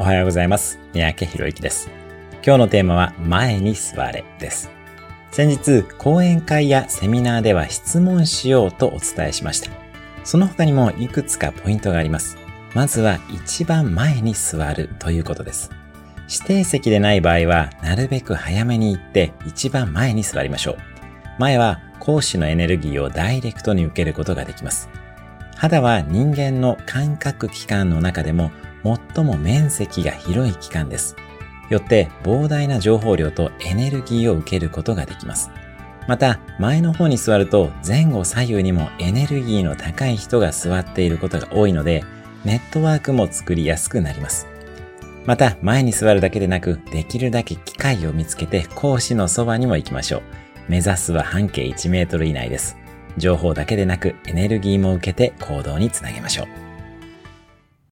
おはようございます。三宅博之です。今日のテーマは前に座れです。先日、講演会やセミナーでは質問しようとお伝えしました。その他にもいくつかポイントがあります。まずは一番前に座るということです。指定席でない場合は、なるべく早めに行って一番前に座りましょう。前は講師のエネルギーをダイレクトに受けることができます。肌は人間の感覚器官の中でも最も面積が広い器官です。よって膨大な情報量とエネルギーを受けることができます。また、前の方に座ると前後左右にもエネルギーの高い人が座っていることが多いので、ネットワークも作りやすくなります。また、前に座るだけでなく、できるだけ機会を見つけて講師のそばにも行きましょう。目指すは半径1メートル以内です。情報だけでなくエネルギーも受けて行動につなげましょう。